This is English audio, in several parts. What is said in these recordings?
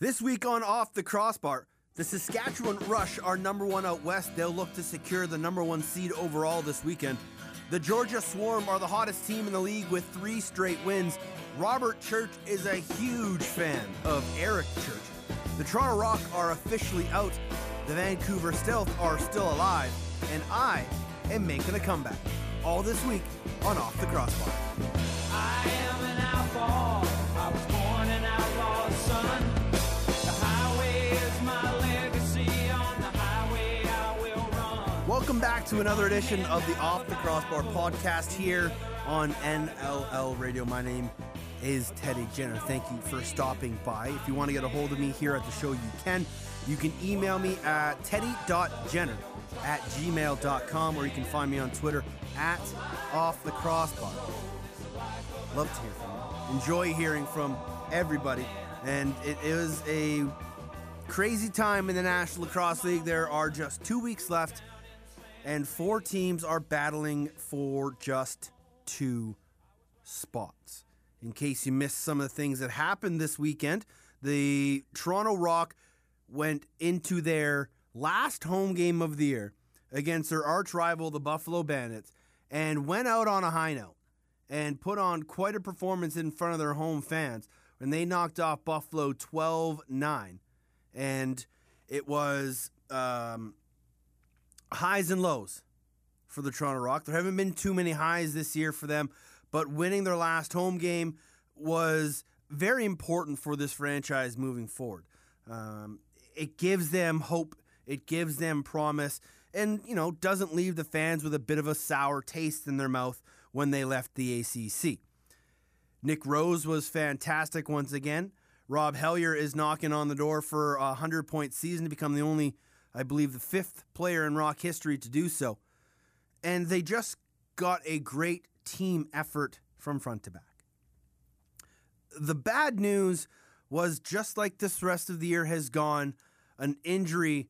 This week on Off the Crossbar, the Saskatchewan Rush are number one out west. They'll look to secure the number one seed overall this weekend. The Georgia Swarm are the hottest team in the league with three straight wins. Robert Church is a huge fan of Eric Church. The Toronto Rock are officially out. The Vancouver Stealth are still alive. And I am making a comeback. All this week on Off the Crossbar. Welcome back to another edition of the Off the Crossbar podcast here on NLL Radio. My name is Teddy Jenner. Thank you for stopping by. If you want to get a hold of me here at the show, you can. You can email me at teddy.jenner at gmail.com or you can find me on Twitter at Off the Crossbar. Love to hear from you. Enjoy hearing from everybody. And it is a crazy time in the National Lacrosse League. There are just two weeks left, and four teams are battling for just two spots. In case you missed some of the things that happened this weekend, the Toronto Rock went into their last home game of the year against their arch rival, the Buffalo Bandits, and went out on a high note and put on quite a performance in front of their home fans when they knocked off Buffalo 12 9. And it was um, highs and lows for the Toronto Rock. There haven't been too many highs this year for them, but winning their last home game was very important for this franchise moving forward. Um, it gives them hope, it gives them promise, and you know doesn't leave the fans with a bit of a sour taste in their mouth when they left the ACC. Nick Rose was fantastic once again. Rob Hellier is knocking on the door for a 100 point season to become the only, I believe, the fifth player in Rock history to do so. And they just got a great team effort from front to back. The bad news was just like this rest of the year has gone, an injury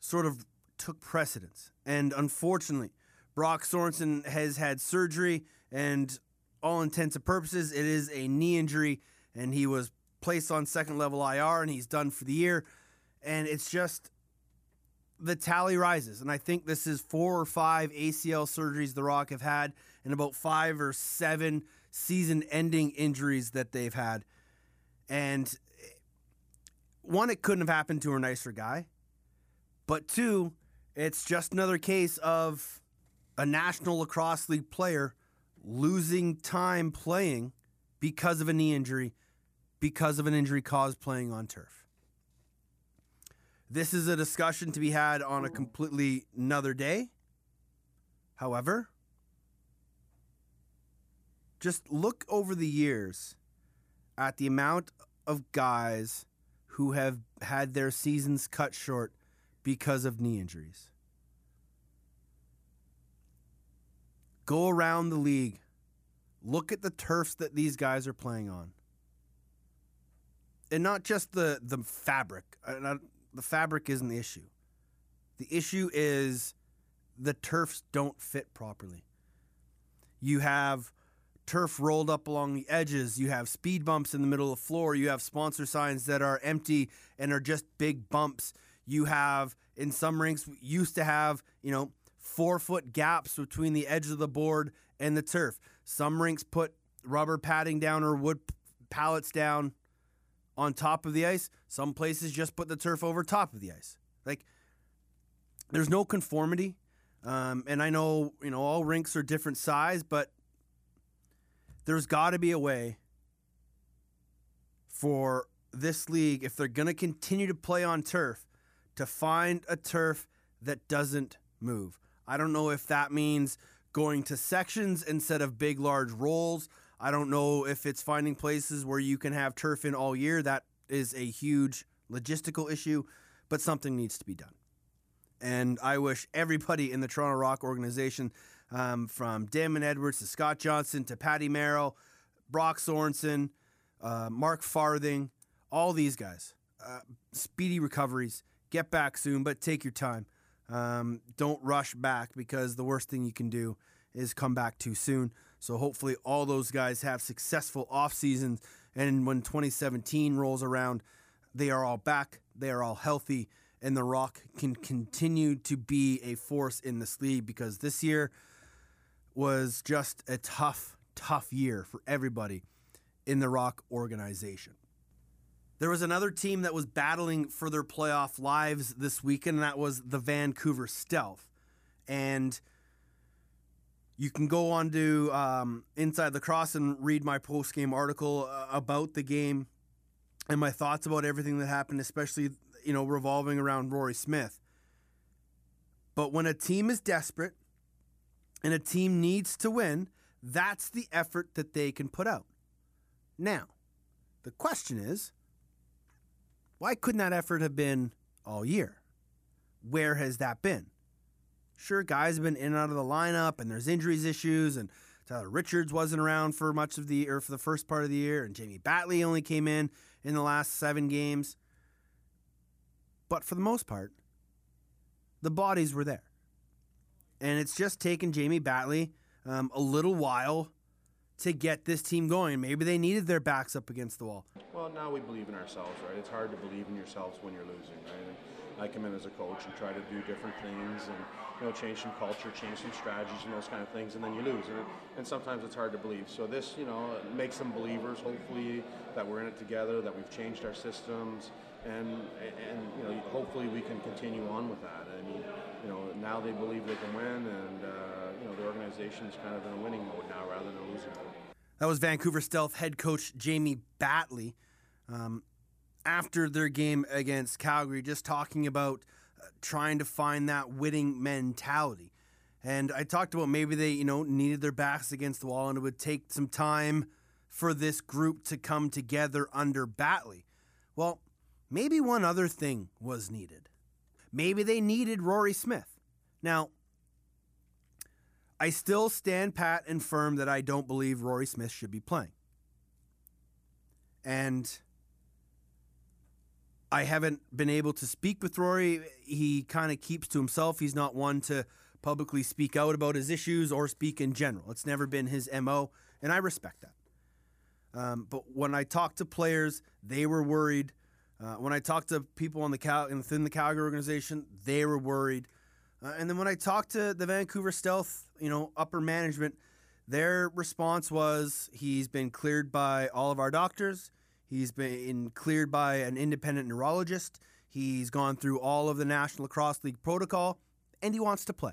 sort of took precedence. And unfortunately, Brock Sorensen has had surgery, and all intents and purposes, it is a knee injury, and he was placed on second level IR, and he's done for the year. And it's just the tally rises, and I think this is four or five ACL surgeries the Rock have had, and about five or seven season-ending injuries that they've had. And one, it couldn't have happened to a nicer guy, but two, it's just another case of a National Lacrosse League player losing time playing because of a knee injury, because of an injury caused playing on turf. This is a discussion to be had on a completely another day. However, just look over the years at the amount of guys who have had their seasons cut short because of knee injuries. Go around the league. Look at the turfs that these guys are playing on. And not just the the fabric. Not- the fabric isn't the issue. The issue is the turfs don't fit properly. You have turf rolled up along the edges. You have speed bumps in the middle of the floor. You have sponsor signs that are empty and are just big bumps. You have, in some rinks, used to have, you know, four foot gaps between the edge of the board and the turf. Some rinks put rubber padding down or wood pallets down on top of the ice. Some places just put the turf over top of the ice. Like, there's no conformity. Um, and I know, you know, all rinks are different size, but there's got to be a way for this league, if they're going to continue to play on turf, to find a turf that doesn't move. I don't know if that means going to sections instead of big, large rolls. I don't know if it's finding places where you can have turf in all year. That is a huge logistical issue, but something needs to be done. And I wish everybody in the Toronto Rock organization, um, from Damon Edwards to Scott Johnson to Patty Merrill, Brock Sorensen, uh, Mark Farthing, all these guys, uh, speedy recoveries. Get back soon, but take your time. Um, don't rush back because the worst thing you can do is come back too soon. So hopefully all those guys have successful off seasons And when 2017 rolls around, they are all back, they are all healthy, and The Rock can continue to be a force in this league because this year was just a tough, tough year for everybody in the Rock organization. There was another team that was battling for their playoff lives this weekend, and that was the Vancouver Stealth. And you can go on to um, Inside Lacrosse and read my post game article uh, about the game and my thoughts about everything that happened, especially you know revolving around Rory Smith. But when a team is desperate and a team needs to win, that's the effort that they can put out. Now, the question is, why couldn't that effort have been all year? Where has that been? Sure, guys have been in and out of the lineup, and there's injuries issues, and Tyler Richards wasn't around for much of the or for the first part of the year, and Jamie Batley only came in in the last seven games. But for the most part, the bodies were there, and it's just taken Jamie Batley um, a little while to get this team going. Maybe they needed their backs up against the wall. Well, now we believe in ourselves, right? It's hard to believe in yourselves when you're losing, right? I come in as a coach and try to do different things and you know change some culture, change some strategies and those kind of things, and then you lose, and, and sometimes it's hard to believe. So this, you know, makes them believers. Hopefully that we're in it together, that we've changed our systems, and and you know hopefully we can continue on with that. I mean, you know, now they believe they can win, and uh, you know the organization's kind of in a winning mode now rather than a losing mode. That was Vancouver Stealth head coach Jamie Batley um, after their game against Calgary, just talking about uh, trying to find that winning mentality. And I talked about maybe they, you know, needed their backs against the wall and it would take some time for this group to come together under Batley. Well, maybe one other thing was needed. Maybe they needed Rory Smith. Now, I still stand pat and firm that I don't believe Rory Smith should be playing. And I haven't been able to speak with Rory. He kind of keeps to himself. He's not one to publicly speak out about his issues or speak in general. It's never been his MO, and I respect that. Um, but when I talked to players, they were worried. Uh, when I talked to people on the Cal- within the Calgary organization, they were worried. Uh, and then when I talked to the Vancouver Stealth, you know, upper management, their response was he's been cleared by all of our doctors. He's been cleared by an independent neurologist. He's gone through all of the National Lacrosse League protocol, and he wants to play.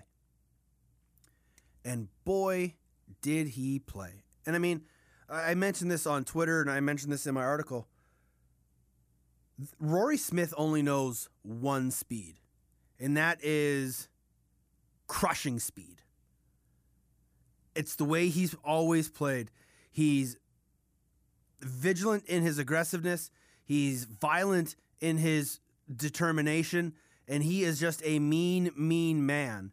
And boy, did he play. And I mean, I mentioned this on Twitter and I mentioned this in my article. Rory Smith only knows one speed, and that is crushing speed. It's the way he's always played. He's vigilant in his aggressiveness, he's violent in his determination, and he is just a mean, mean man.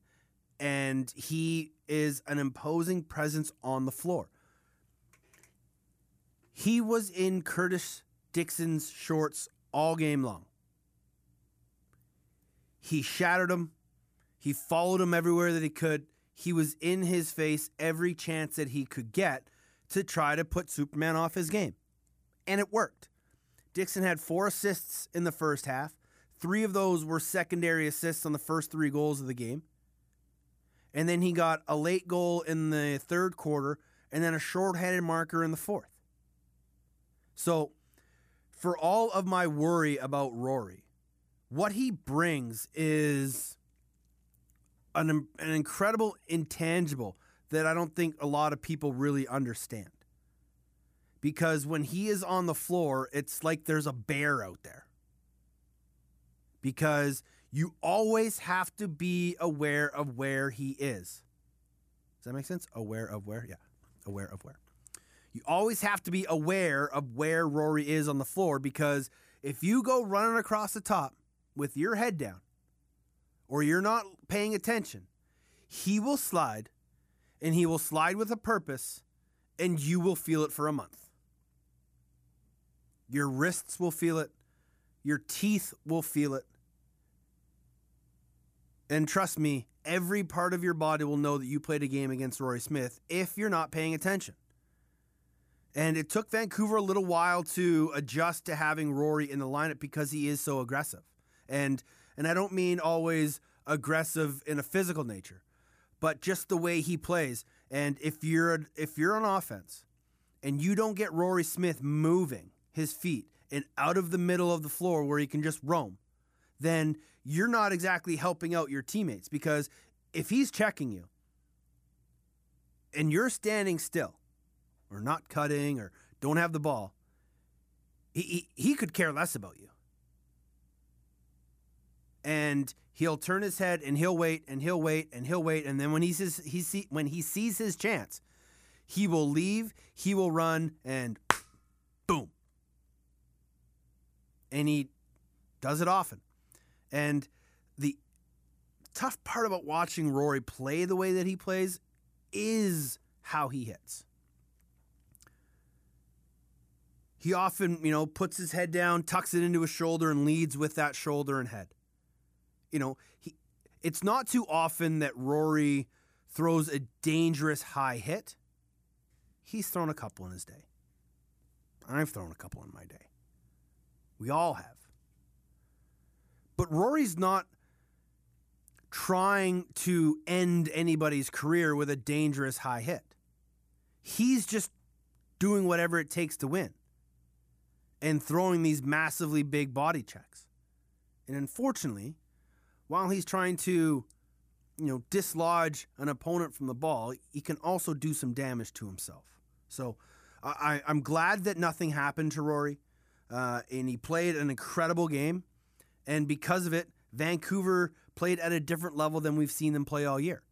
And he is an imposing presence on the floor. He was in Curtis Dickson's shorts all game long. He shattered him. He followed him everywhere that he could. He was in his face every chance that he could get to try to put Superman off his game. And it worked. Dickson had four assists in the first half. Three of those were secondary assists on the first three goals of the game. And then he got a late goal in the third quarter and then a short-handed marker in the fourth. So, for all of my worry about Rory, what he brings is an, an incredible intangible that I don't think a lot of people really understand. Because when he is on the floor, it's like there's a bear out there. Because you always have to be aware of where he is. Does that make sense? Aware of where? Yeah, aware of where. You always have to be aware of where Rory is on the floor because if you go running across the top with your head down or you're not paying attention, he will slide and he will slide with a purpose and you will feel it for a month. Your wrists will feel it, your teeth will feel it. And trust me, every part of your body will know that you played a game against Rory Smith if you're not paying attention. And it took Vancouver a little while to adjust to having Rory in the lineup because he is so aggressive. And and I don't mean always aggressive in a physical nature, but just the way he plays. And if you're if you're on offense and you don't get Rory Smith moving his feet and out of the middle of the floor where he can just roam, then you're not exactly helping out your teammates because if he's checking you and you're standing still or not cutting or don't have the ball, he, he, he could care less about you. And he'll turn his head and he'll wait and he'll wait and he'll wait and then when he sees he see when he sees his chance, he will leave, he will run and boom. And he does it often. And the tough part about watching Rory play the way that he plays is how he hits. He often, you know, puts his head down, tucks it into his shoulder, and leads with that shoulder and head. You know, he, it's not too often that Rory throws a dangerous high hit. He's thrown a couple in his day. I've thrown a couple in my day. We all have. But Rory's not trying to end anybody's career with a dangerous high hit. He's just doing whatever it takes to win and throwing these massively big body checks. And unfortunately, while he's trying to, you know, dislodge an opponent from the ball, he can also do some damage to himself. So I, I'm glad that nothing happened to Rory. Uh, and he played an incredible game. And because of it, Vancouver played at a different level than we've seen them play all year.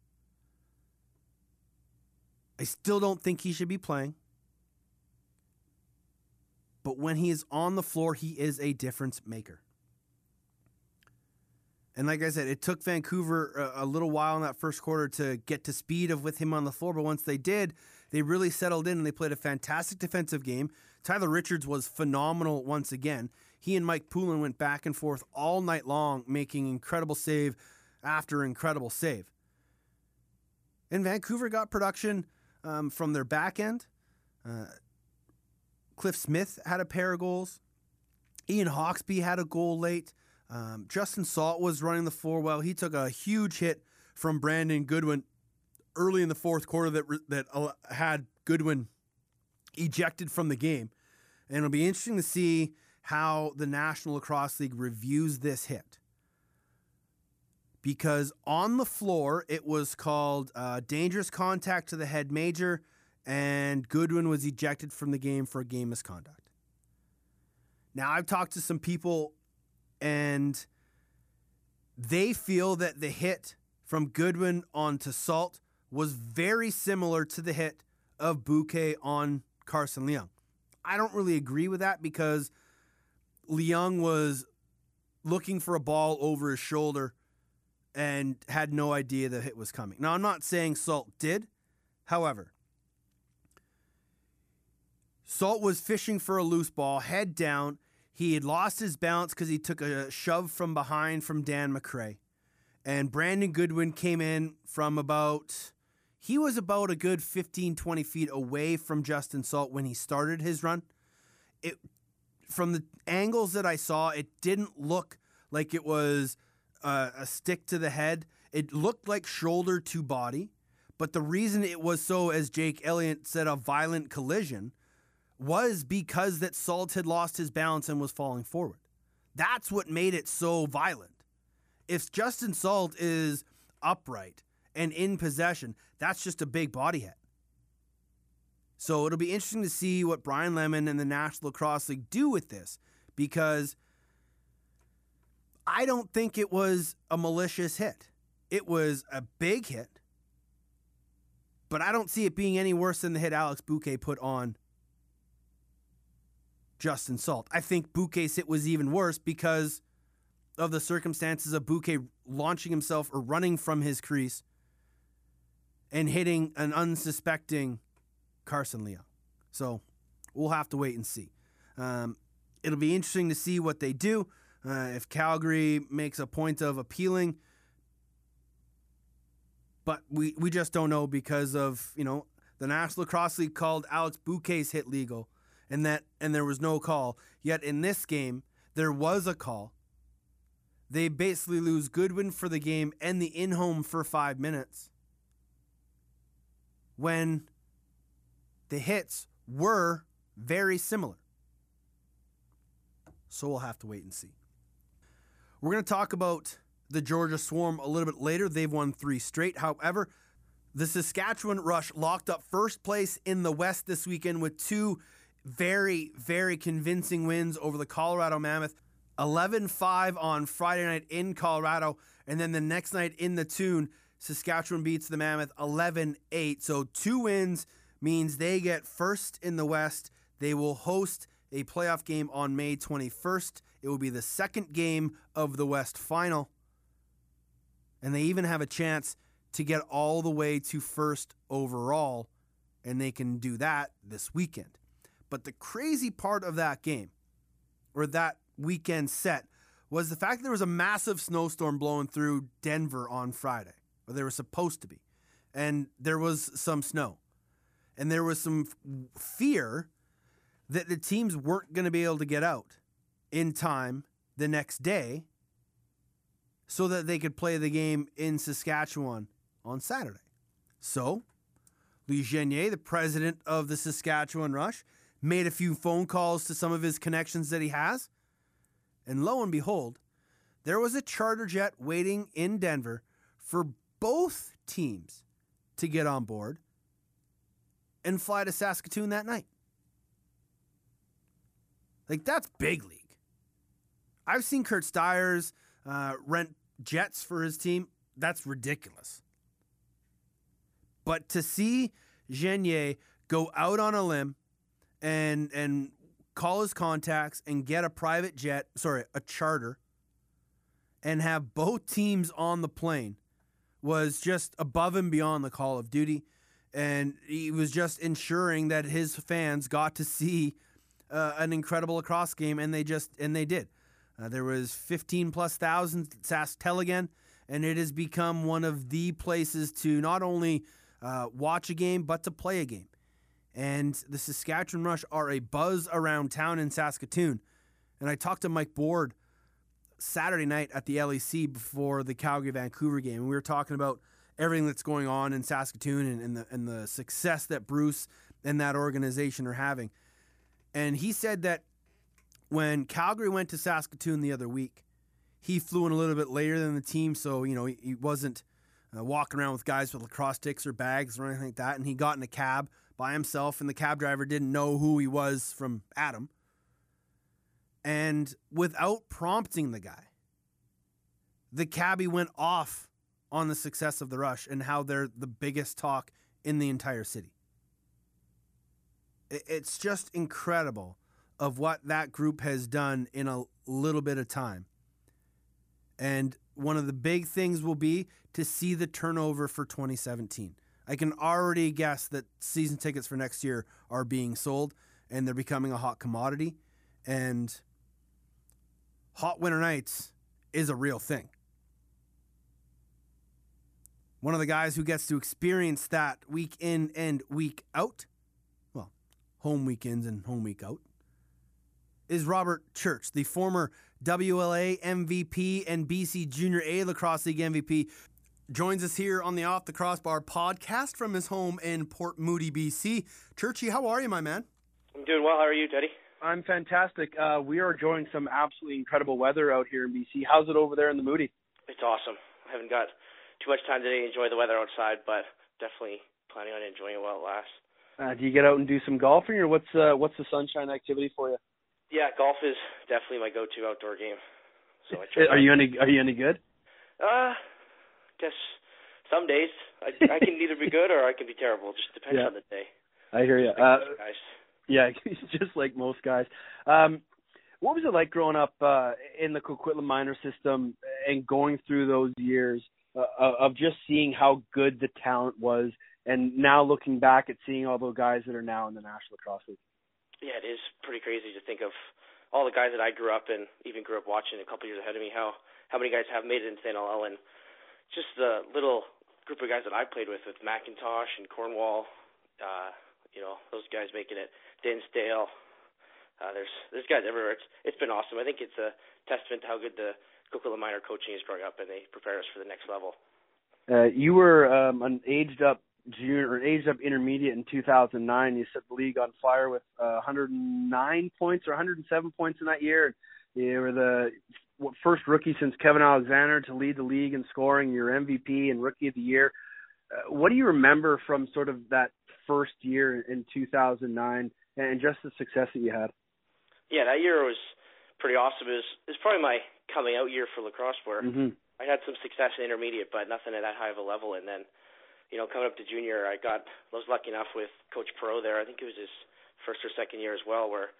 I still don't think he should be playing. But when he is on the floor, he is a difference maker. And like I said, it took Vancouver a, a, little while in that first quarter to get to speed of with him on the floor. But once they did, they really settled in and they played a fantastic defensive game. Tyler Richards was phenomenal once again. He and Mike Poulin went back and forth all night long, making incredible save after incredible save. And Vancouver got production um, from their back end. Uh, Cliff Smith had a pair of goals. Ian Hawksby had a goal late. Um, Justin Salt was running the floor well. He took a huge hit from Brandon Goodwin early in the fourth quarter that that uh, had Goodwin ejected from the game. And it'll be interesting to see how the National Lacrosse League reviews this hit. Because on the floor, it was called uh, dangerous contact to the head major, and Goodwin was ejected from the game for game misconduct. Now, I've talked to some people, and they feel that the hit from Goodwin onto Salt was very similar to the hit of Bouquet on Carson Leung. I don't really agree with that because Leung was looking for a ball over his shoulder and had no idea the hit was coming. Now, I'm not saying Salt did. However, Salt was fishing for a loose ball, head down. He had lost his balance because he took a shove from behind from Dan McCray. And Brandon Goodwin came in from about he was about a good 15, 20 feet away from Justin Salt when he started his run. It from the angles that I saw, it didn't look like it was a, a stick to the head. It looked like shoulder to body. But the reason it was so, as Jake Elliott said, a violent collision was because that Salt had lost his balance and was falling forward. That's what made it so violent. If Justin Salt is upright and in possession, that's just a big body hit. So it'll be interesting to see what Brian Lemon and the National Lacrosse League do with this because I don't think it was a malicious hit. It was a big hit, but I don't see it being any worse than the hit Alex Bouquet put on Justin Salt. I think Bouquet's hit was even worse because of the circumstances of Bouquet launching himself or running from his crease and hitting an unsuspecting Carson Leung. So we'll have to wait and see. Um, it'll be interesting to see what they do. Uh, if Calgary makes a point of appealing, but we, we just don't know because of, you know, The National Lacrosse League called Alex Bouquet's hit legal, and that and there was no call. Yet in this game, there was a call. They basically lose Goodwin for the game and the in home for five minutes. When the hits were very similar. So we'll have to wait and see. We're going to talk about the Georgia Swarm a little bit later. They've won three straight. However, the Saskatchewan Rush locked up first place in the West this weekend with two very, very convincing wins over the Colorado Mammoth. 11 5 on Friday night in Colorado. And then the next night in the tune, Saskatchewan beats the Mammoth 11 8. So two wins means they get first in the West. They will host a playoff game on May 21st. It will be the second game of the West final. And they even have a chance to get all the way to first overall. And they can do that this weekend. But the crazy part of that game, or that weekend set, was the fact that there was a massive snowstorm blowing through Denver on Friday, or there was supposed to be. And there was some snow. And there was some f- fear that the teams weren't going to be able to get out in time the next day so that they could play the game in Saskatchewan on Saturday. So, Louis Genier, the president of the Saskatchewan Rush, made a few phone calls to some of his connections that he has. And lo and behold, there was a charter jet waiting in Denver for both teams to get on board and fly to Saskatoon that night. Like, that's big league. I've seen Curt Styres uh, rent jets for his team. That's ridiculous. But to see Genier go out on a limb and and call his contacts and get a private jet, sorry, a charter, and have both teams on the plane was just above and beyond the call of duty. And he was just ensuring that his fans got to see uh, an incredible lacrosse game, and they just and they did. Uh, there was 15 plus thousand at Sask Tellegen, and it has become one of the places to not only uh, watch a game but to play a game. And the Saskatchewan Rush are a buzz around town in Saskatoon. And I talked to Mike Board Saturday night at the LEC before the Calgary Vancouver game, and we were talking about everything that's going on in Saskatoon and, and the and the success that Bruce and that organization are having. And he said that when Calgary went to Saskatoon the other week, he flew in a little bit later than the team, so you know he, he wasn't uh, walking around with guys with lacrosse sticks or bags or anything like that. And he got in a cab by himself, and the cab driver didn't know who he was from Adam. And without prompting the guy, the cabbie went off on the success of the rush and how they're the biggest talk in the entire city. It's just incredible of what that group has done in a little bit of time. And one of the big things will be to see the turnover for 2017. I can already guess that season tickets for next year are being sold and they're becoming a hot commodity. And hot winter nights is a real thing. One of the guys who gets to experience that week in and week out, well, home weekends and home week out, is Robert Church, the former WLA MVP and BC Junior A Lacrosse League MVP. Joins us here on the Off the Crossbar podcast from his home in Port Moody, BC. Churchy, how are you, my man? I'm doing well. How are you, Teddy? I'm fantastic. Uh, we are enjoying some absolutely incredible weather out here in BC. How's it over there in the Moody? It's awesome. I haven't got too much time today to enjoy the weather outside, but definitely planning on enjoying it while it lasts. Uh, do you get out and do some golfing, or what's uh, what's the sunshine activity for you? Yeah, golf is definitely my go-to outdoor game. So I try. Are you any Are you any good? Uh, guess some days I, I can either be good or I can be terrible. Just depends Yeah. on the day. I hear you. Like Uh, guys. yeah, just like most guys. Um, what was it like growing up uh, in the Coquitlam minor system and going through those years uh, of just seeing how good the talent was, and now looking back at seeing all those guys that are now in the National Lacrosse League? Yeah, it is pretty crazy to think of all the guys that I grew up and even grew up watching a couple years ahead of me. How how many guys have made it into the NLL and just the little group of guys that I played with with McIntosh and Cornwall. uh, you know, those guys making it, Dinsdale. Uh, there's there's guys everywhere. It's it's been awesome. I think it's a testament to how good the Coquitlam minor coaching is growing up, and they prepare us for the next level. Uh, you were um, an aged up junior or aged up intermediate in 2009. You set the league on fire with uh, 109 points or 107 points in that year. You were the first rookie since Kevin Alexander to lead the league in scoring. Your MVP and Rookie of the Year. Uh, what do you remember from sort of that first year in 2009 and just the success that you had? Yeah, that year was pretty awesome. It was, it was probably my coming out year for lacrosse where mm-hmm. I had some success in intermediate, but nothing at that high of a level. And then, you know, coming up to junior, I got I was lucky enough with Coach Perot there. I think it was his first or second year as well, where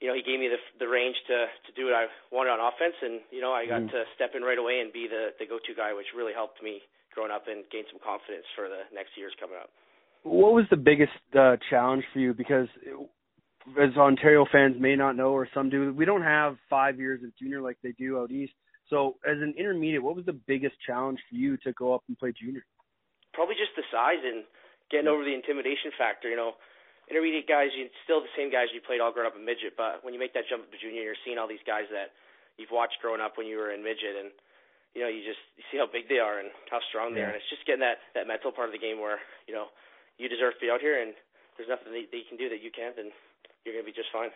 you know he gave me the the range to to do what I wanted on offense, and you know I got mm. to step in right away and be the the go to guy, which really helped me growing up and gain some confidence for the next years coming up. What was the biggest uh, challenge for you? Because as Ontario fans may not know, or some do, we don't have five years of junior like they do out east. So, as an intermediate, what was the biggest challenge for you to go up and play junior? Probably just the size and getting over the intimidation factor. You know, intermediate guys, you still the same guys you played all growing up in midget, but when you make that jump to junior, you're seeing all these guys that you've watched growing up when you were in midget, and you know, you just you see how big they are and how strong they are, and it's just getting that that mental part of the game where you know you deserve to be out here, and there's nothing that you can do that you can't, and you're going to be just fine.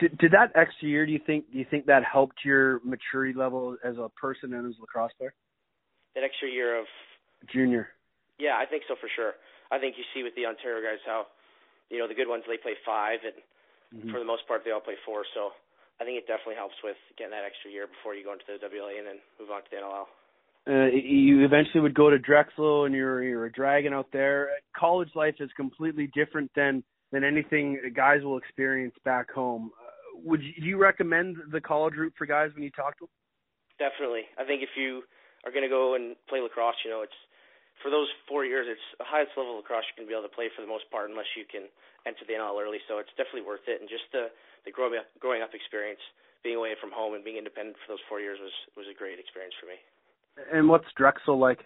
Did, did that extra year? Do you think? Do you think that helped your maturity level as a person and as a lacrosse player? That extra year of junior. Yeah, I think so for sure. I think you see with the Ontario guys how, you know, the good ones they play five, and mm-hmm. for the most part they all play four. So I think it definitely helps with getting that extra year before you go into the WLA and then move on to the NLL. Uh, you eventually would go to Drexel, and you're you're a dragon out there. College life is completely different than than anything guys will experience back home. Uh, would you, do you recommend the college route for guys when you talk to them? Definitely. I think if you are going to go and play lacrosse, you know, it's for those four years, it's the highest level of lacrosse you can be able to play for the most part, unless you can enter the NL early. So it's definitely worth it. And just the the growing up, growing up experience, being away from home and being independent for those four years was was a great experience for me. And what's Drexel like?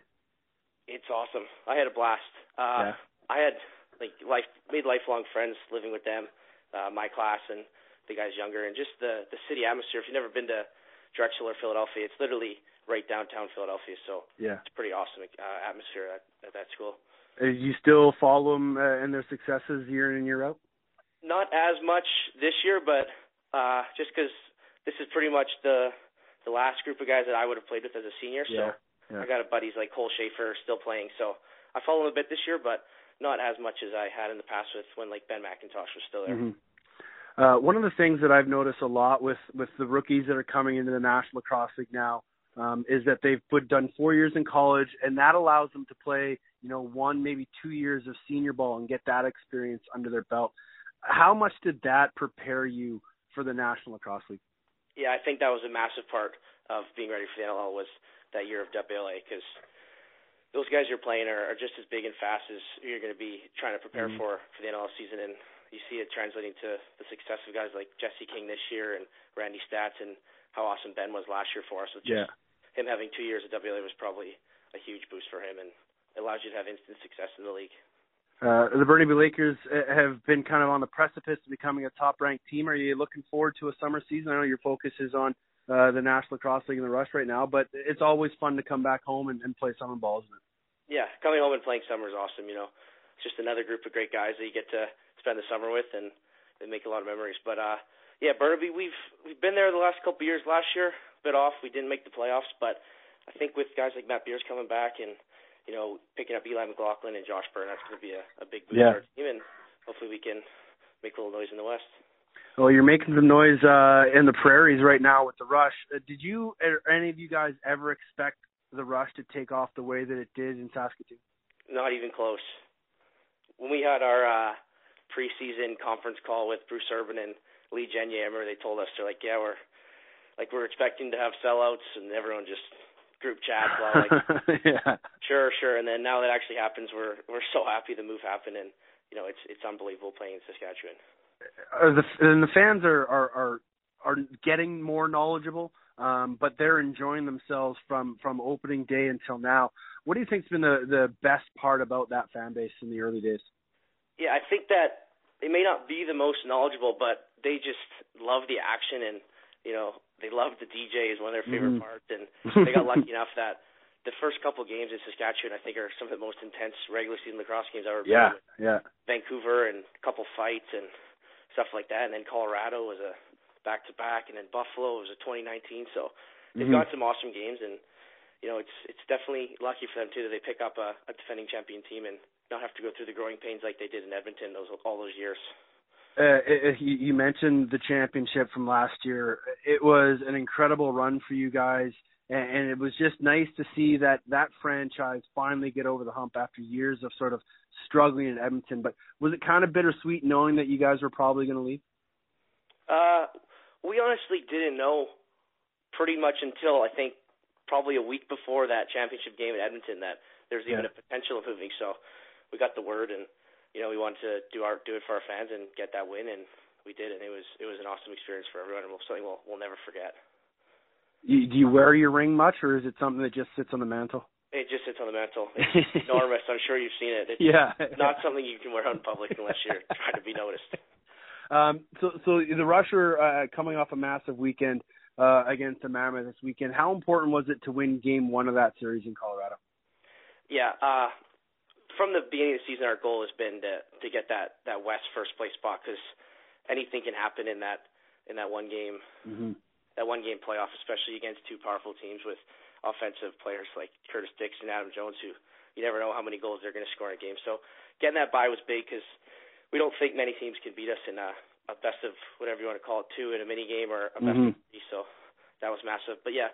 It's awesome. I had a blast. Uh, yeah. I had like life made lifelong friends living with them, uh, my class and the guys younger, and just the the city atmosphere. If you've never been to Drexel or Philadelphia, it's literally right downtown Philadelphia. So yeah, it's a pretty awesome uh, atmosphere at, at that school. Uh, you still follow them uh, and their successes year in and year out? Not as much this year, but uh, just because this is pretty much the the last group of guys that I would have played with as a senior. Yeah. So yeah. I got a buddies like Cole Schaefer still playing. So I follow them a bit this year, but not as much as I had in the past with when like Ben McIntosh was still there. Mm-hmm. Uh, one of the things that I've noticed a lot with with the rookies that are coming into the National Lacrosse League now um, is that they've put done four years in college, and that allows them to play, you know, one maybe two years of senior ball and get that experience under their belt. How much did that prepare you for the National Lacrosse League? Yeah, I think that was a massive part of being ready for the NLL was that year of WLA because those guys you're playing are, are just as big and fast as you're going to be trying to prepare mm-hmm. for for the NLL season, and you see it translating to the success of guys like Jesse King this year and Randy Staats, and how awesome Ben was last year for us. Just yeah. him having two years at WLA was probably a huge boost for him, and it allows you to have instant success in the league. Uh, the Burnaby Lakers uh, have been kind of on the precipice of becoming a top-ranked team. Are you looking forward to a summer season? I know your focus is on uh, the National Lacrosse League and the Rush right now, but it's always fun to come back home and, and play summer ball, isn't it? Yeah, coming home and playing summer is awesome. You know, it's just another group of great guys that you get to spend the summer with, and they make a lot of memories. But uh, yeah, Burnaby, we've we've been there the last couple of years. Last year, a bit off. We didn't make the playoffs, but I think with guys like Matt Beers coming back and you know picking up Eli McLaughlin and Josh Byrne, that's going to be a, a big boost yeah. for our team, and hopefully we can make a little noise in the West. Well, you're making some noise uh, in the prairies right now with the rush. Uh, did you, or any of you guys, ever expect the rush to take off the way that it did in Saskatoon? Not even close. When we had our uh, preseason conference call with Bruce Urban and Lee Genier, they told us they're like, yeah, we're like we're expecting to have sellouts, and everyone just group chat. Well, like, yeah. Sure, sure. And then now that actually happens, we're we're so happy the move happened, and you know it's it's unbelievable playing in Saskatchewan. Are the and the fans are are are are getting more knowledgeable um, but they're enjoying themselves from from opening day until now. What do you think's been the the best part about that fan base in the early days? Yeah, I think that they may not be the most knowledgeable, but they just love the action and you know they love the DJ is one of their favorite Mhm. parts, and they got lucky enough that the first couple games in Saskatchewan I think are some of the most intense regular season lacrosse games I've ever been Yeah, yeah. Vancouver and a couple fights and stuff like that, and then Colorado was a back to back, and then Buffalo was a 2019. So they've Mhm. got some awesome games, and you know it's it's definitely lucky for them too that they pick up a, a defending champion team and not have to go through the growing pains like they did in Edmonton those all those years. Uh, it, you, you mentioned the championship from last year. It was an incredible run for you guys, and, and it was just nice to see that that franchise finally get over the hump after years of sort of struggling in Edmonton. But was it kind of bittersweet knowing that you guys were probably going to leave? Uh, we honestly didn't know pretty much until I think probably a week before that championship game in Edmonton that there's even Yeah. a potential of moving. So we got the word, and you know we wanted to do our do it for our fans and get that win, and we did, and it was it was an awesome experience for everyone, and something we'll we'll never forget. You, do you wear your ring much, or is it something that just sits on the mantle? It just sits on the mantle. It's enormous. I'm sure you've seen it. It's yeah. not something you can wear out in public unless you're trying to be noticed. Um, so, so the Rusher uh, coming off a massive weekend uh, against the Mammoth this weekend. How important was it to win Game One of that series in Colorado? Yeah, uh, from the beginning of the season, our goal has been to to get that that West first place spot because anything can happen in that in that one game Mm-hmm. that one game playoff, especially against two powerful teams with offensive players like Curtis Dix and Adam Jones, who you never know how many goals they're going to score in a game. So getting that bye was big because we don't think many teams can beat us in a, a best of whatever you want to call it, two in a mini game or a best Mhm. of three. So that was massive. But yeah,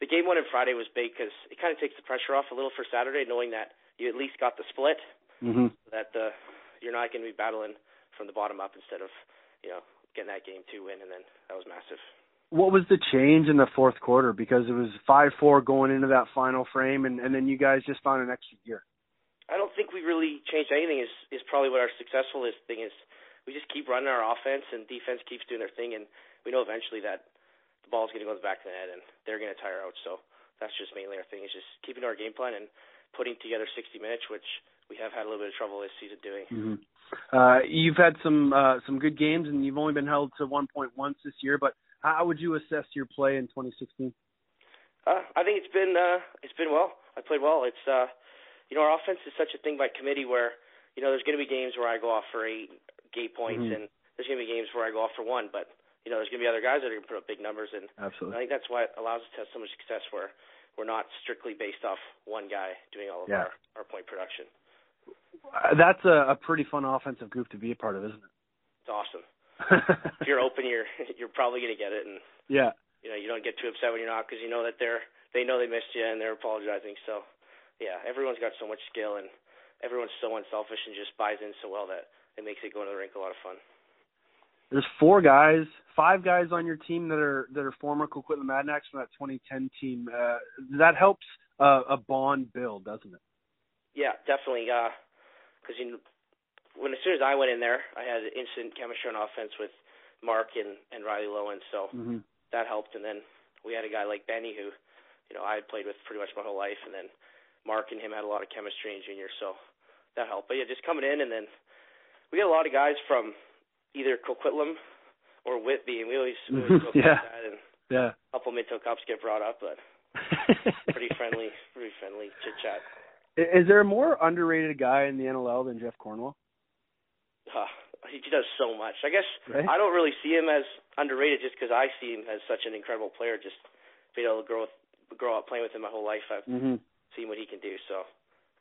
the game one on Friday was big because it kind of takes the pressure off a little for Saturday, knowing that you at least got the split, Mm-hmm. that uh, you're not going to be battling from the bottom up instead of you know getting that game two win, and then that was massive. What was the change in the fourth quarter? Because it was five four going into that final frame, and, and then you guys just found an extra gear. I don't think we really changed anything. Is is probably what our successful is thing is. We just keep running our offense, and defense keeps doing their thing, and we know eventually that the ball's going to go in the back of the net, and they're going to tire out. So that's just mainly our thing is just keeping our game plan and putting together 60 minutes, which we have had a little bit of trouble this season doing. Mm-hmm. Uh, you've had some uh, some good games, and you've only been held to one point once this year. But how would you assess your play in 2016? Uh, I think it's been uh, it's been well. I played well. It's uh, you know our offense is such a thing by committee where you know there's going to be games where I go off for eight gate points, Mhm. and there's going to be games where I go off for one. But you know there's going to be other guys that are going to put up big numbers, and Absolutely. I think that's why it allows us to have so much success where we're not strictly based off one guy doing all of Yeah. our, our point production. That's a, a pretty fun offensive group to be a part of, isn't it? It's awesome. If you're open, you're you're probably going to get it, and yeah. you know you don't get too upset when you're not because you know that they're they know they missed you and they're apologizing. So yeah, everyone's got so much skill and everyone's so unselfish and just buys in so well that it makes it going to the rink a lot of fun. There's four guys, five guys on your team that are that are former Coquitlam Adanacs from that 2010 team. Uh, that helps uh, a bond build, doesn't it? Yeah, definitely. Because you know, when as soon as I went in there, I had instant chemistry on offense with Mark and and Riley Loewen, so Mm-hmm. that helped. And then we had a guy like Benny who, you know, I had played with pretty much my whole life, and then Mark and him had a lot of chemistry in junior, so that helped. But yeah, just coming in, and then we got a lot of guys from either Coquitlam or Whitby, and we always, we always joke Yeah. about that. And Yeah. a couple Minto Cups get brought up, but pretty friendly, pretty friendly chit chat. Is there a more underrated guy in the NLL than Jeff Cornwall? Uh, he does so much. I guess Right. I don't really see him as underrated just because I see him as such an incredible player. Just being able to grow with, grow up playing with him my whole life, I've Mm-hmm. Seen what he can do. So,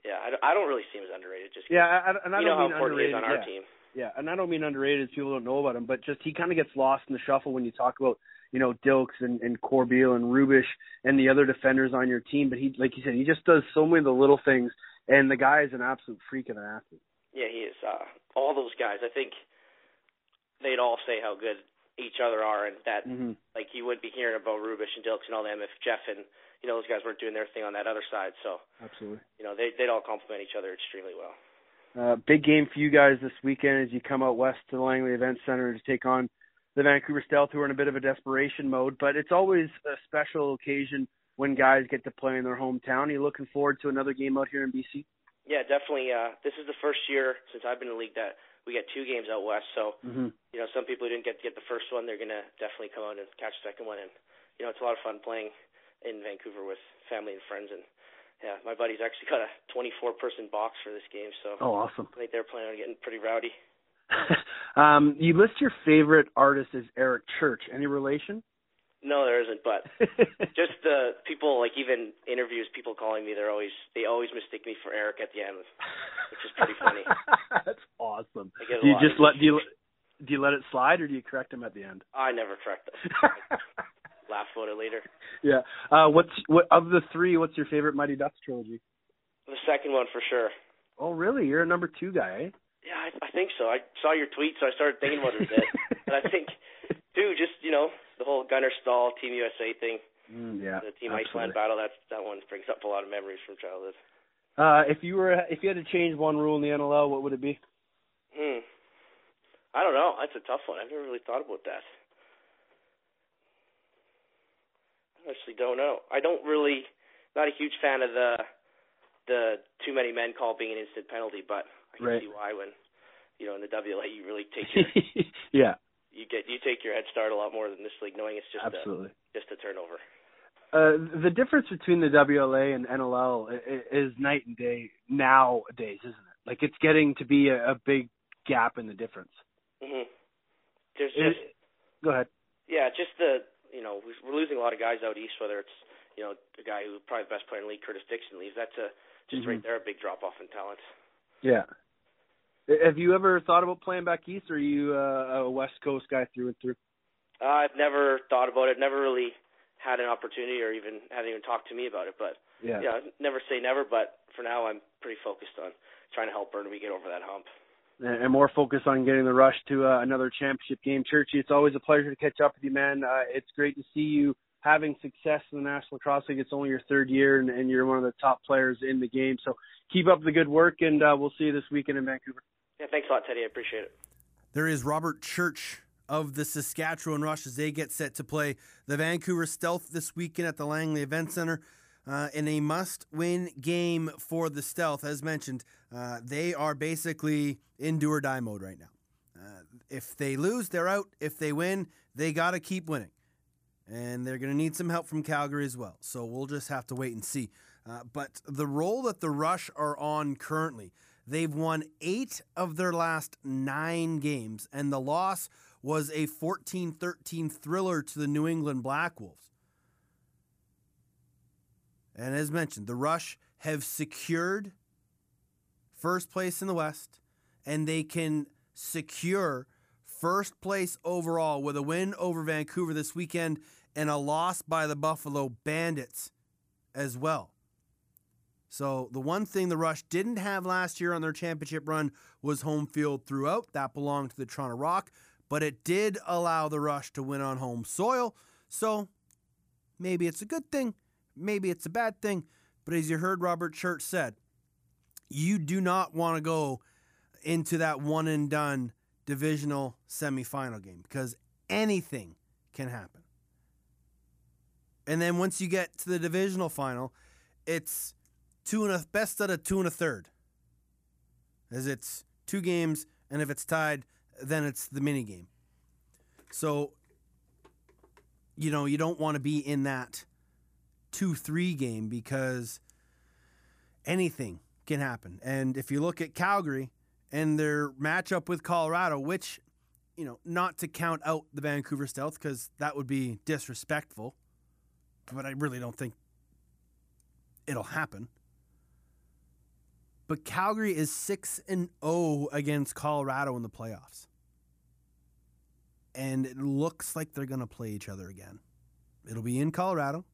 yeah, I don't, I don't really see him as underrated. Just Yeah, I, and I you know don't how mean important he underrated. is on our yeah. team. Yeah, and I don't mean underrated as people don't know about him, but just he kind of gets lost in the shuffle when you talk about, you know, Dilks and, and Corbeil and Rubisch and the other defenders on your team. But he, like you said, he just does so many of the little things, and the guy is an absolute freak of an athlete. Yeah, he is. Uh, all those guys, I think they'd all say how good each other are, and that Mm-hmm. like you wouldn't be hearing about Rubisch and Dilks and all them if Jeff and you know those guys weren't doing their thing on that other side. So Absolutely. you know they they'd all complement each other extremely well. Uh, big game for you guys this weekend as you come out west to the Langley Event Center to take on the Vancouver Stealth, who are in a bit of a desperation mode. But it's always a special occasion when guys get to play in their hometown. Are you looking forward to another game out here in BC? Yeah, definitely. Uh, this is the first year since I've been in the league that we get two games out west. So Mm-hmm. you know, some people who didn't get to get the first one, they're gonna definitely come out and catch the second one. And you know, it's a lot of fun playing in Vancouver with family and friends. And yeah, my buddy's actually got a 24 person box for this game, so Oh, awesome. I think they're planning on getting pretty rowdy. um, you list your favorite artist as Eric Church. Any relation? No, there isn't, but just the people like even interviews, people calling me, they're always they always mistake me for Eric at the end, which is pretty funny. That's awesome. I get a Do you just let do you do you let it slide or do you correct him at the end? I never correct them. Laugh about it later. yeah. Uh, what's what of the three? What's your favorite Mighty Ducks trilogy? The second one for sure. Oh, really? You're a number two guy, eh? Yeah, I, I think so. I saw your tweet, so I started thinking about it a bit. but I think, too, just you know, the whole Gunnar Stahl Team USA thing, Mm, yeah. the Team absolutely. Iceland battle. That that one brings up a lot of memories from childhood. Uh, if you were if you had to change one rule in the NLL, what would it be? Hmm. I don't know. That's a tough one. I've never really thought about that. I honestly don't know. I don't really, not a huge fan of the the too many men call being an instant penalty, but I can Right. see why when you know in the WLA you really take your yeah, you get you take your head start a lot more than this league, knowing it's just a, absolutely. just a turnover. Uh, the difference between the WLA and NLL i- i- is night and day nowadays, isn't it? Like it's getting to be a, a big gap in the difference. Mm hmm There's Is- just go ahead. yeah, just the you know we- we're losing a lot of guys out east. Whether it's you know a guy who probably the best player in the league, Curtis Dickson leaves. That's a just Mhm. right there a big drop off in talent. Yeah. Have you ever thought about playing back east, or are you uh, a West Coast guy through and through? Uh, I've never thought about it. Never really had an opportunity, or even hadn't even talked to me about it. But Yeah. yeah, never say never. But for now, I'm pretty focused on trying to help Burnaby get over that hump. And and more focused on getting the rush to uh, another championship game. Churchy, it's always a pleasure to catch up with you, man. Uh, it's great to see you having success in the National Lacrosse League. It's only your third year, and, and you're one of the top players in the game. So keep up the good work, and uh, we'll see you this weekend in Vancouver. Yeah, thanks a lot, Teddy. I appreciate it. There is Robert Church of the Saskatchewan Rush as they get set to play the Vancouver Stealth this weekend at the Langley Event Center. Uh, in a must win game for the Stealth. As mentioned, uh, they are basically in do or die mode right now. Uh, if they lose, they're out. If they win, they got to keep winning. And they're going to need some help from Calgary as well. So we'll just have to wait and see. Uh, but the role that the Rush are on currently, they've won eight of their last nine games, and the loss was a 14 13 thriller to the New England Black Wolves. And as mentioned, the Rush have secured first place in the West, and they can secure first place overall with a win over Vancouver this weekend and a loss by the Buffalo Bandits as well. So, the one thing the Rush didn't have last year on their championship run was home field throughout. That belonged to the Toronto Rock, but it did allow the Rush to win on home soil. So, maybe it's a good thing, maybe it's a bad thing. But as you heard Robert Church said, you do not want to go into that one and done divisional semifinal game because anything can happen. And then once you get to the divisional final, it's two and a best out of two and a third. As it's two games, and if it's tied, then it's the mini game. So, you know, you don't want to be in that two three game because anything can happen. And if you look at Calgary and their matchup with Colorado, which, you know, not to count out the Vancouver Stealth because that would be disrespectful, but I really don't think it'll happen. But Calgary is 6 and 0 against Colorado in the playoffs. And it looks like they're going to play each other again. It'll be in Colorado,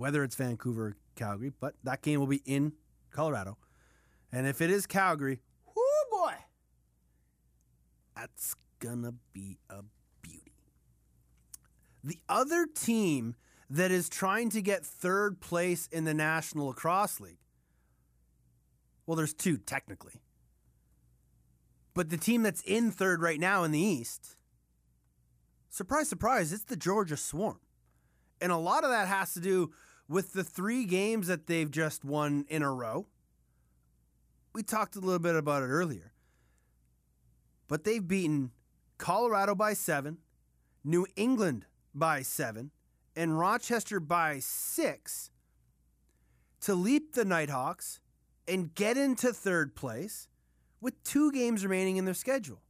whether it's Vancouver or Calgary, but that game will be in Colorado. And if it is Calgary, whoo boy, that's gonna be a beauty. The other team that is trying to get third place in the National Lacrosse League, well, there's two technically. But the team that's in third right now in the East, surprise, surprise, it's the Georgia Swarm. And a lot of that has to do with the three games that they've just won in a row, we talked a little bit about it earlier. But they've beaten Colorado by seven, New England by seven, and Rochester by six to leap the Knighthawks and get into third place with two games remaining in their schedule.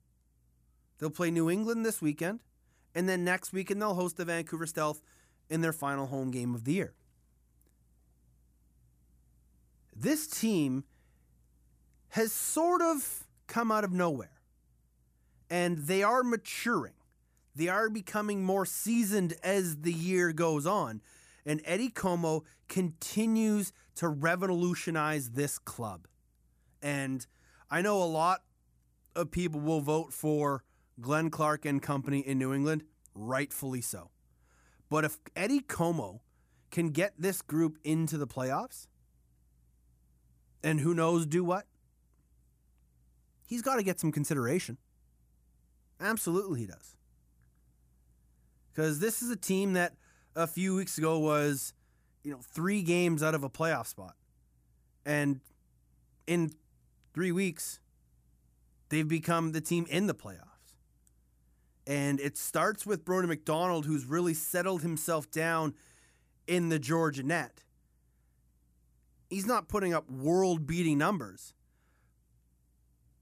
They'll play New England this weekend, and then next weekend they'll host the Vancouver Stealth in their final home game of the year. This team has sort of come out of nowhere, and they are maturing. They are becoming more seasoned as the year goes on, and Eddie Comeau continues to revolutionize this club. And I know a lot of people will vote for Glenn Clark and company in New England, rightfully so. But if Eddie Comeau can get this group into the playoffs, and who knows do what, he's got to get some consideration. Absolutely, he does. Because this is a team that a few weeks ago was, you know, three games out of a playoff spot. And in three weeks, they've become the team in the playoffs. And it starts with Brodie MacDonald, who's really settled himself down in the Georgia net. He's not putting up world beating numbers,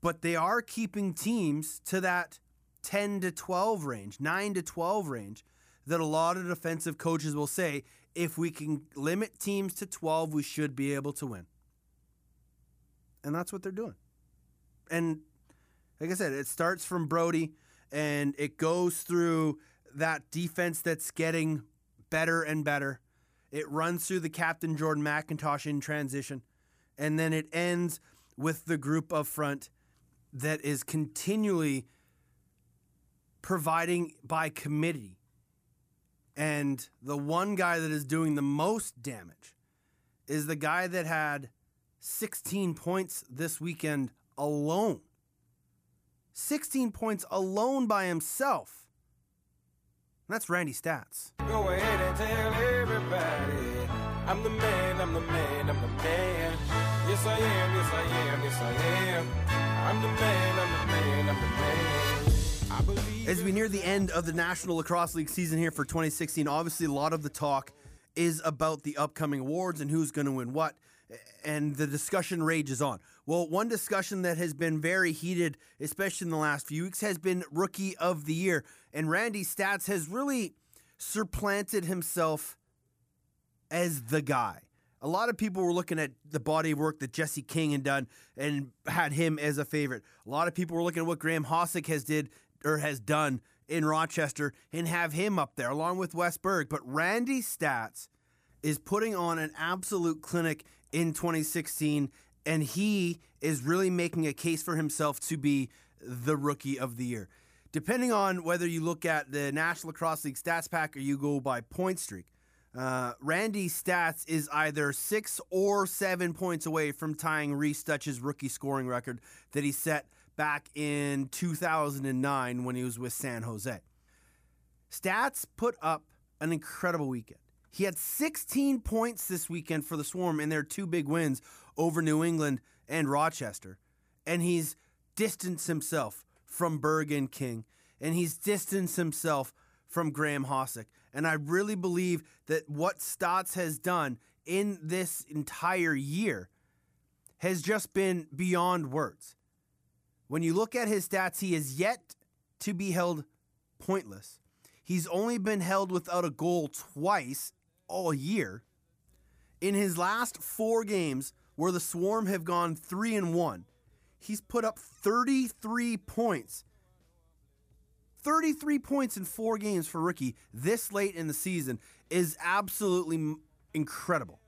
but they are keeping teams to that 10 to 12 range, 9 to 12 range that a lot of defensive coaches will say if we can limit teams to 12, we should be able to win. And that's what they're doing. And like I said, it starts from Brodie and it goes through that defense that's getting better and better. It runs through the captain Jordan MacIntosh in transition, and then it ends with the group up front that is continually providing by committee. And the one guy that is doing the most damage is the guy that had 16 points this weekend alone. 16 points alone by himself. That's Randy Staats. Go ahead and tell everybody I'm the man, I'm the man, I'm the man. Yes, I am, yes, I am, yes, I am. I'm the man, I'm the man, I'm the man. As we near the end of the National Lacrosse League season here for 2016, obviously a lot of the talk is about the upcoming awards and who's going to win what, and the discussion rages on. Well, one discussion that has been very heated, especially in the last few weeks, has been Rookie of the Year. And Randy Staats has really supplanted himself as the guy. A lot of people were looking at the body of work that Jesse King had done and had him as a favorite. A lot of people were looking at what Graeme Hossack has did or has done in Rochester and have him up there along with Wes Berg. But Randy Stats is putting on an absolute clinic in 2016 and he is really making a case for himself to be the rookie of the year. Depending on whether you look at the National Lacrosse League stats pack or you go by point streak, uh, Randy Staats is either six or seven points away from tying Rhys Duch's rookie scoring record that he set back in 2009 when he was with San Jose. Staats put up an incredible weekend. He had 16 points this weekend for the Swarm in their two big wins over New England and Rochester. And he's distanced himself from Bergen King. And he's distanced himself from Graeme Hossack. And I really believe that what Staats has done in this entire year has just been beyond words. When you look at his stats, he is yet to be held pointless. He's only been held without a goal twice all year. In his last four games, where the Swarm have gone three and one, he's put up 33 points. 33 points in four games for rookie this late in the season is absolutely incredible.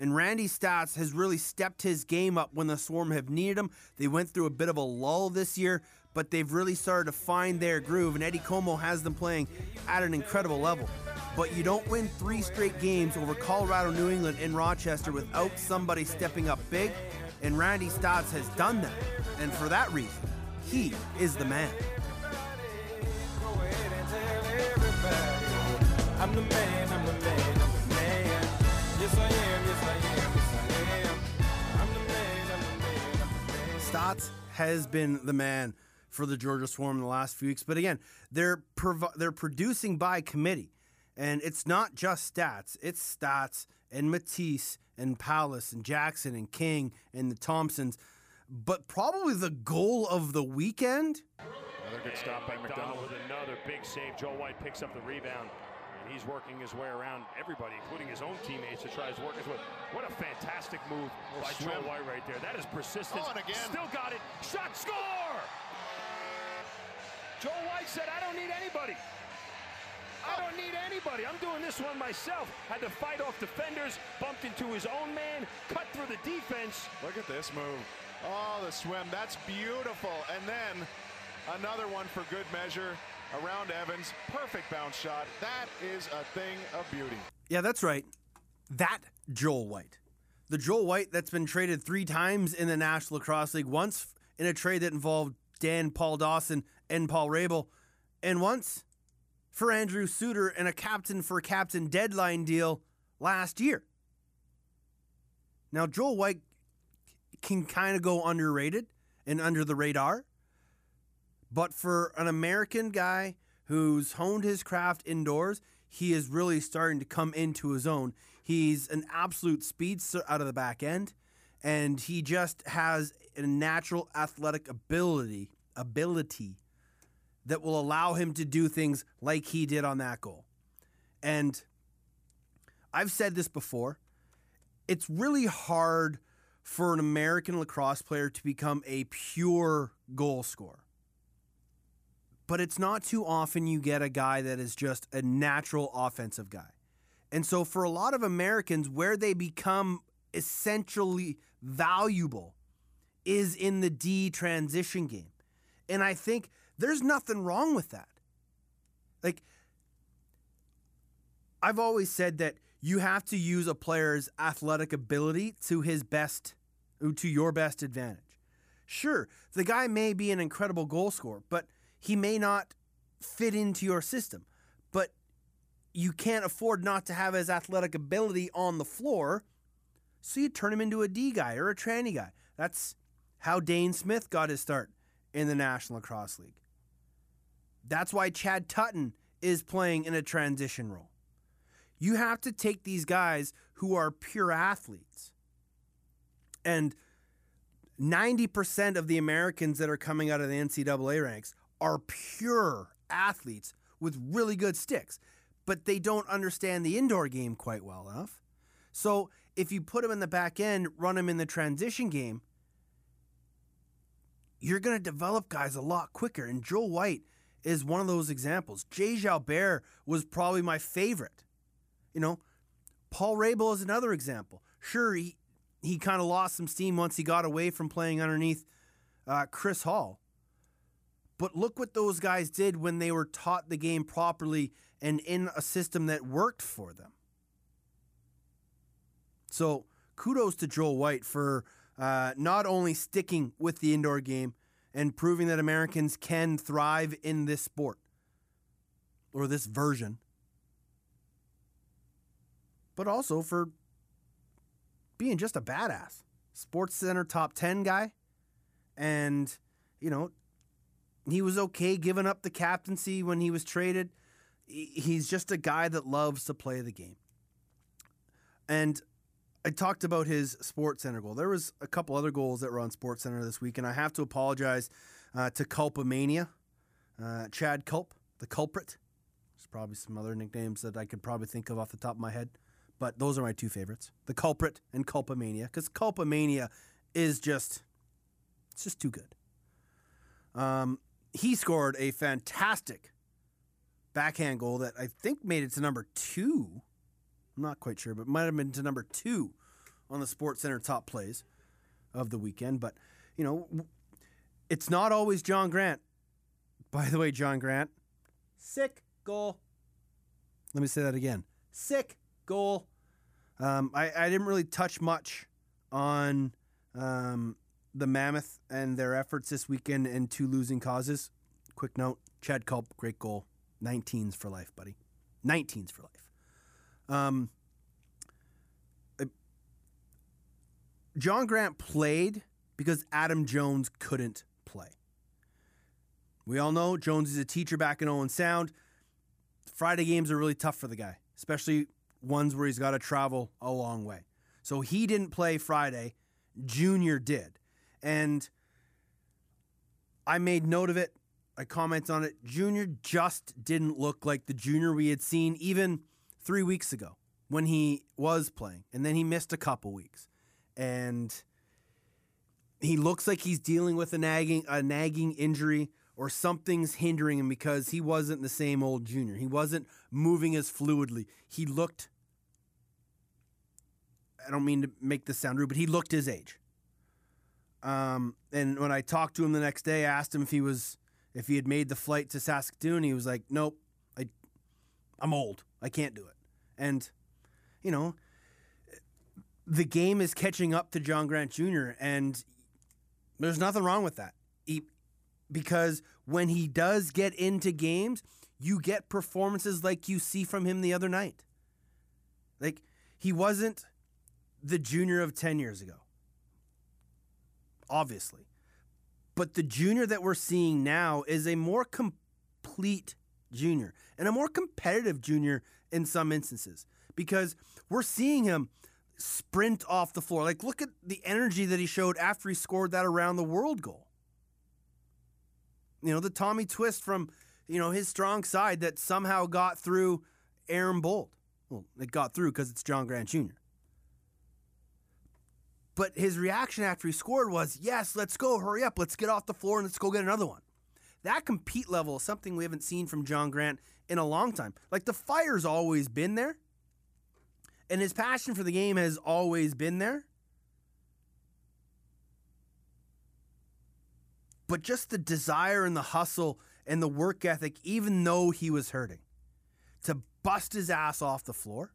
And Randy Staats has really stepped his game up when the Swarm have needed him. They went through a bit of a lull this year, but they've really started to find their groove, and Eddie Comeau has them playing at an incredible level. But you don't win three straight games over Colorado, New England, and Rochester without somebody stepping up big, and Randy Staats has done that. And for that reason, he is the man. I'm the man, I'm the man, I'm the man. Yes, I am, yes, I am, yes, I am. I'm the man, I'm the man, Staats has been the man for the Georgia Swarm in the last few weeks. But again, they're they're producing by committee. And it's not just Staats, it's Staats, and Matisz and Palace and Jackson and King and the Thompsons. But probably the goal of the weekend. Another good stop by MacDonald with another big save. Joel White picks up the rebound. And he's working his way around everybody, including his own teammates, to try his work his way. What a fantastic move by Joel White right there. That is persistence. Oh, and again. Still got it. Shot score! Joel White said, I don't need anybody. I don't need anybody. I'm doing this one myself. Had to fight off defenders, bumped into his own man, cut through the defense. Look at this move. Oh, the swim. That's beautiful. And then another one for good measure around Evans. Perfect bounce shot. That is a thing of beauty. Yeah, that's right. That Joel White. The Joel White that's been traded three times in the National Lacrosse League. Once in a trade that involved Dan Paul Dawson and Paul Rabil, and once for Andrew Suitor and a captain for captain deadline deal last year. Now, Joel White can kind of go underrated and under the radar, but for an American guy who's honed his craft indoors, he is really starting to come into his own. He's an absolute speedster out of the back end, and he just has a natural athletic ability ability that will allow him to do things like he did on that goal. And I've said this before. It's really hard for an American lacrosse player to become a pure goal scorer. But it's not too often you get a guy that is just a natural offensive guy. And so for a lot of Americans, where they become essentially valuable is in the D transition game. And I think there's nothing wrong with that. Like, I've always said that you have to use a player's athletic ability to his best, uh, to your best advantage. Sure, the guy may be an incredible goal scorer, but he may not fit into your system. But you can't afford not to have his athletic ability on the floor, so you turn him into a D guy or a tranny guy. That's how Dane Smith got his start in the National Lacrosse League. That's why Chad Tutton is playing in a transition role. You have to take these guys who are pure athletes. And 90% of the Americans that are coming out of the NCAA ranks are pure athletes with really good sticks, but they don't understand the indoor game quite well enough. So if you put them in the back end, run them in the transition game, you're going to develop guys a lot quicker. And Joel White is one of those examples. Jay Jalbert was probably my favorite. You know, Paul Rabil is another example. Sure, he, he kind of lost some steam once he got away from playing underneath uh, Chris Hall. But look what those guys did when they were taught the game properly and in a system that worked for them. So kudos to Joel White for uh, not only sticking with the indoor game and proving that Americans can thrive in this sport or this version, but also for being just a badass. Sports Center top 10 guy. And, you know, he was okay giving up the captaincy when he was traded. He's just a guy that loves to play the game. And I talked about his Sports Center goal. There was a couple other goals that were on Sports Center this week, and I have to apologize uh, to Culpamania, uh, Chad Culp, the culprit. There's probably some other nicknames that I could probably think of off the top of my head, but those are my two favorites: the culprit and Culpamania, because Culpamania is just it's just too good. Um, he scored a fantastic backhand goal that I think made it to number two. I'm not quite sure, but might have been to number two on the Sports Center top plays of the weekend. But you know, it's not always John Grant. By the way, John Grant, sick goal. Let me say that again. Sick goal. Um, I, I didn't really touch much on um, the Mammoth and their efforts this weekend and two losing causes. Quick note Chad Culp, great goal. 19s for life, buddy. 19s for life. Um, uh, John Grant played because Adam Jones couldn't play. We all know Jones is a teacher back in Owen Sound. Friday games are really tough for the guy, especially ones where he's got to travel a long way. So he didn't play Friday. Junior did. And I made note of it. I comment on it. Junior just didn't look like the junior we had seen even three weeks ago when he was playing. And then he missed a couple weeks. And he looks like he's dealing with a nagging a nagging injury or something's hindering him because he wasn't the same old junior. He wasn't moving as fluidly. He looked I don't mean to make this sound rude, but he looked his age. Um, and when I talked to him the next day, I asked him if he was if he had made the flight to Saskatoon. He was like, "Nope, I, I'm old. I can't do it." And you know, the game is catching up to John Grant Jr. and there's nothing wrong with that. He, because when he does get into games, you get performances like you see from him the other night. Like he wasn't the junior of 10 years ago. Obviously. But the junior that we're seeing now is a more complete junior and a more competitive junior in some instances because we're seeing him sprint off the floor. Like, look at the energy that he showed after he scored that around the world goal. You know, the Tommy twist from, you know, his strong side that somehow got through Aaron Bold. Well, it got through because it's John Grant Jr. But his reaction after he scored was, yes, let's go, hurry up, let's get off the floor and let's go get another one. That compete level is something we haven't seen from John Grant in a long time. Like the fire's always been there, and his passion for the game has always been there. But just the desire and the hustle and the work ethic, even though he was hurting, to bust his ass off the floor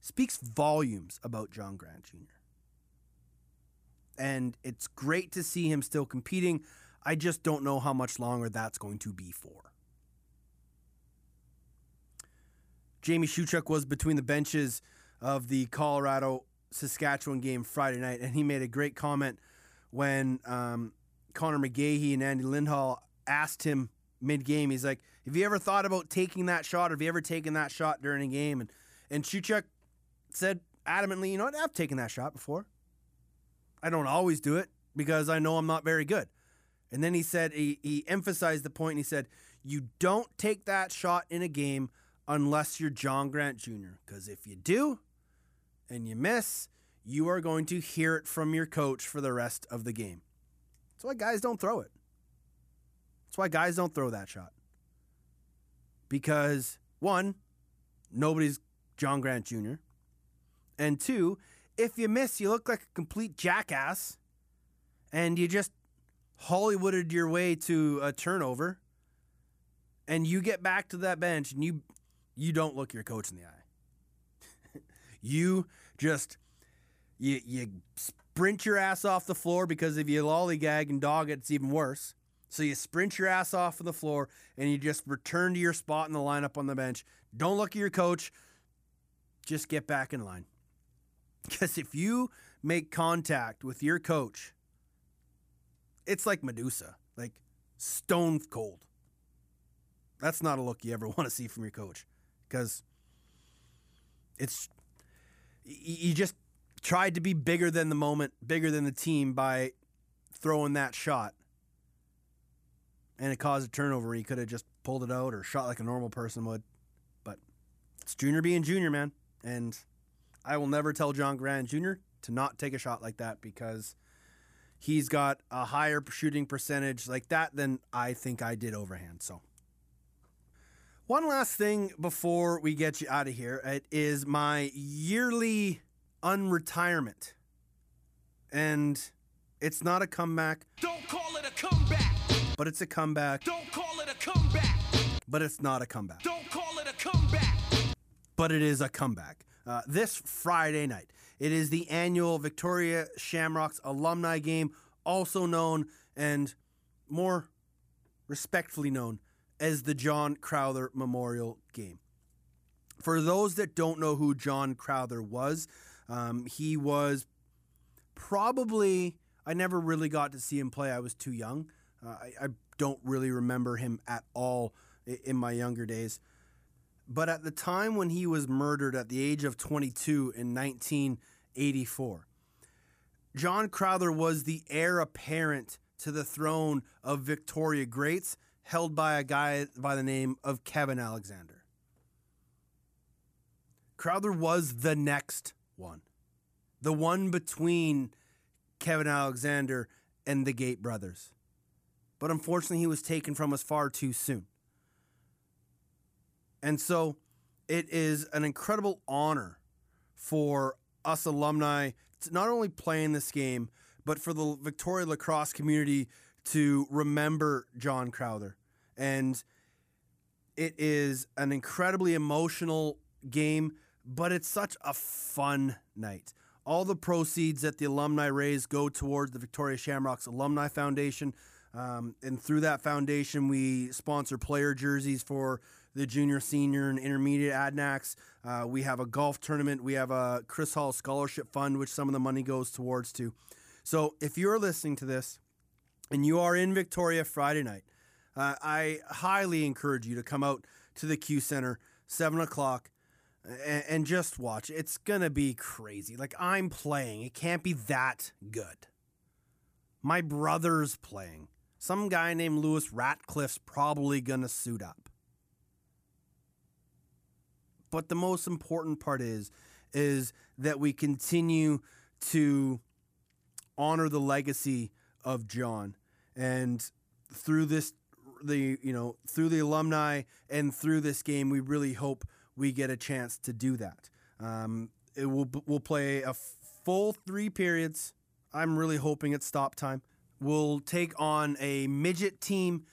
speaks volumes about John Grant Jr. And it's great to see him still competing. I just don't know how much longer that's going to be for. Jamie Shewchuk was between the benches of the Colorado Saskatchewan game Friday night, and he made a great comment when um, Connor McGahey and Andy Lindhall asked him mid game. He's like, "Have you ever thought about taking that shot? Or have you ever taken that shot during a game?" And and Shewchuk said adamantly, "You know what? I've taken that shot before. I don't always do it because I know I'm not very good." And then he said he, he emphasized the point. And he said, "You don't take that shot in a game unless you're John Grant Jr. Because if you do, and you miss, you are going to hear it from your coach for the rest of the game." That's why guys don't throw it. That's why guys don't throw that shot. Because, one, nobody's John Grant Jr. And two, if you miss, you look like a complete jackass and you just Hollywooded your way to a turnover and you get back to that bench and you you don't look your coach in the eye. you just you you sprint your ass off the floor because if you lollygag and dog it, it's even worse. So you sprint your ass off of the floor and you just return to your spot in the lineup on the bench. Don't look at your coach. Just get back in line. Because if you make contact with your coach, it's like Medusa, like stone cold. That's not a look you ever want to see from your coach because it's you just tried to be bigger than the moment, bigger than the team by throwing that shot. And it caused a turnover. He could have just pulled it out or shot like a normal person would. But it's junior being junior, man. And I will never tell John Grant Jr. to not take a shot like that because he's got a higher shooting percentage like that than I think I did overhand. So, one last thing before we get you out of here it is my yearly unretirement. And it's not a comeback, Don't call it a comeback. but it's a comeback, Don't call it a comeback. but it's not a comeback. Don't call it a comeback. but it is a comeback. Uh, this Friday night, it is the annual Victoria Shamrocks alumni game, also known and more respectfully known as the John Crowther Memorial Game. For those that don't know who John Crowther was, um, he was probably I never really got to see him play. I was too young. Uh, I, I don't really remember him at all in my younger days. But at the time when he was murdered at the age of 22 in 1984, John Crowther was the heir apparent to the throne of Victoria Greats, held by a guy by the name of Kevin Alexander. Crowther was the next one, the one between Kevin Alexander and the Gait brothers. But unfortunately, he was taken from us far too soon. And so it is an incredible honor for us alumni to not only play in this game, but for the Victoria lacrosse community to remember John Crowther. And it is an incredibly emotional game, but it's such a fun night. All the proceeds that the alumni raise go towards the Victoria Shamrocks Alumni Foundation. Um, and through that foundation, we sponsor player jerseys for the junior, senior, and intermediate Adanacs. Uh, we have a golf tournament. We have a Chris Hall Scholarship Fund, which some of the money goes towards too. So if you're listening to this and you are in Victoria Friday night, uh, I highly encourage you to come out to the Q Center, 7 o'clock, and, and just watch. It's going to be crazy. Like, I'm playing. It can't be that good. My brother's playing. Some guy named Lewis Ratcliff's probably going to suit up. But the most important part is is that we continue to honor the legacy of John and through this the you know through the alumni and through this game we really hope we get a chance to do that. Um, it will we'll play a full three periods. I'm really hoping it's stop time. We'll take on a midget team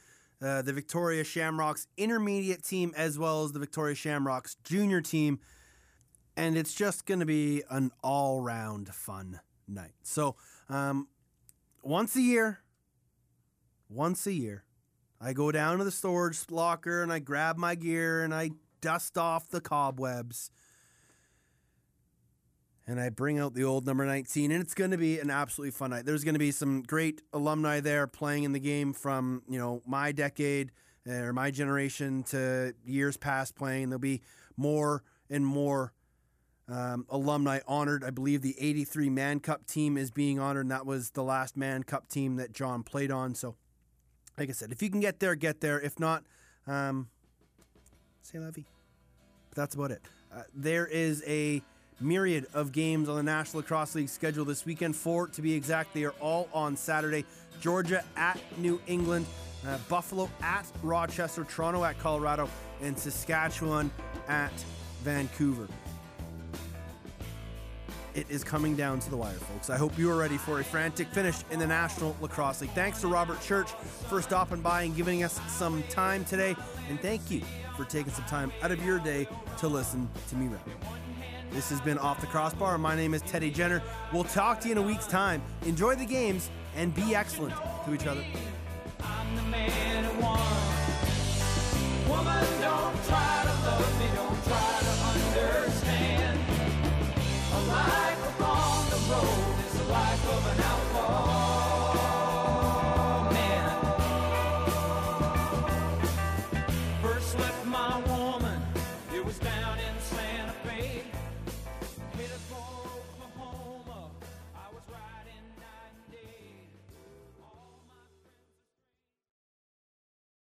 uh, the victoria shamrocks intermediate team as well as the victoria shamrocks junior team. And it's just going to be an all-round fun night. So um, once a year once a year I go down to the storage locker and I grab my gear and I dust off the cobwebs. And I bring out the old number 19, and it's going to be an absolutely fun night. There's going to be some great alumni there playing in the game from, you know, my decade or my generation to years past playing. There'll be more and more um, alumni honored. I believe the 83 Mann Cup team is being honored, and that was the last Mann Cup team that John played on. So, like I said, if you can get there, get there. If not, um, say la that's about it. Uh, there is a myriad of games on the National Lacrosse League schedule this weekend. Four to be exact. They are all on Saturday. Georgia at New England, uh, Buffalo at Rochester, Toronto at Colorado, and Saskatchewan at Vancouver. It is coming down to the wire, folks. I hope you are ready for a frantic finish in the National Lacrosse League. Thanks to Robert Church for stopping by and giving us some time today. And thank you for taking some time out of your day to listen to me rap. This has been Off the Crossbar. My name is Teddy Jenner. We'll talk to you in a week's time. Enjoy the games and be excellent to each other. I'm the man who. Woman,